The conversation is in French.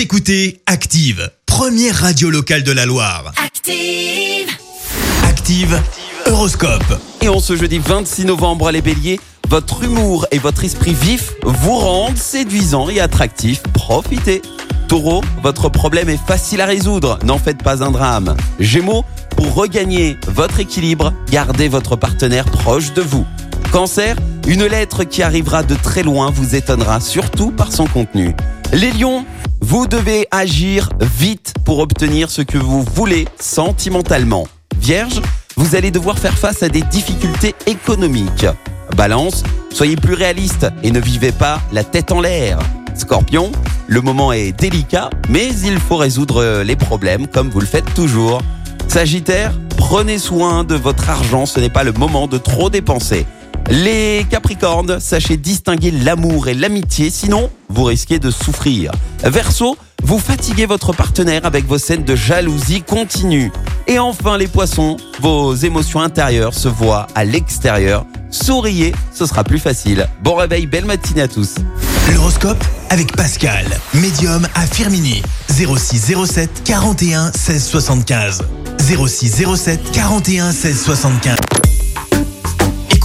Vous écoutez Active, première radio locale de la Loire. Active. Active, Horoscope. Et en ce jeudi 26 novembre, les béliers, votre humour et votre esprit vif vous rendent séduisants et attractifs. Profitez. Taureau, votre problème est facile à résoudre. N'en faites pas un drame. Gémeaux, pour regagner votre équilibre, gardez votre partenaire proche de vous. Cancer, une lettre qui arrivera de très loin vous étonnera, surtout par son contenu. Les lions, vous devez agir vite pour obtenir ce que vous voulez sentimentalement. Vierge, vous allez devoir faire face à des difficultés économiques. Balance, soyez plus réaliste et ne vivez pas la tête en l'air. Scorpion, le moment est délicat, mais il faut résoudre les problèmes comme vous le faites toujours. Sagittaire, prenez soin de votre argent, ce n'est pas le moment de trop dépenser. Les Capricornes, sachez distinguer l'amour et l'amitié, sinon vous risquez de souffrir. Verseau, vous fatiguez votre partenaire avec vos scènes de jalousie continue. Et enfin les Poissons, vos émotions intérieures se voient à l'extérieur. Souriez, ce sera plus facile. Bon réveil, belle matinée à tous. L'horoscope avec Pascal, médium à Firmini. 06 07 41 16 75. 06 07 41 16 75.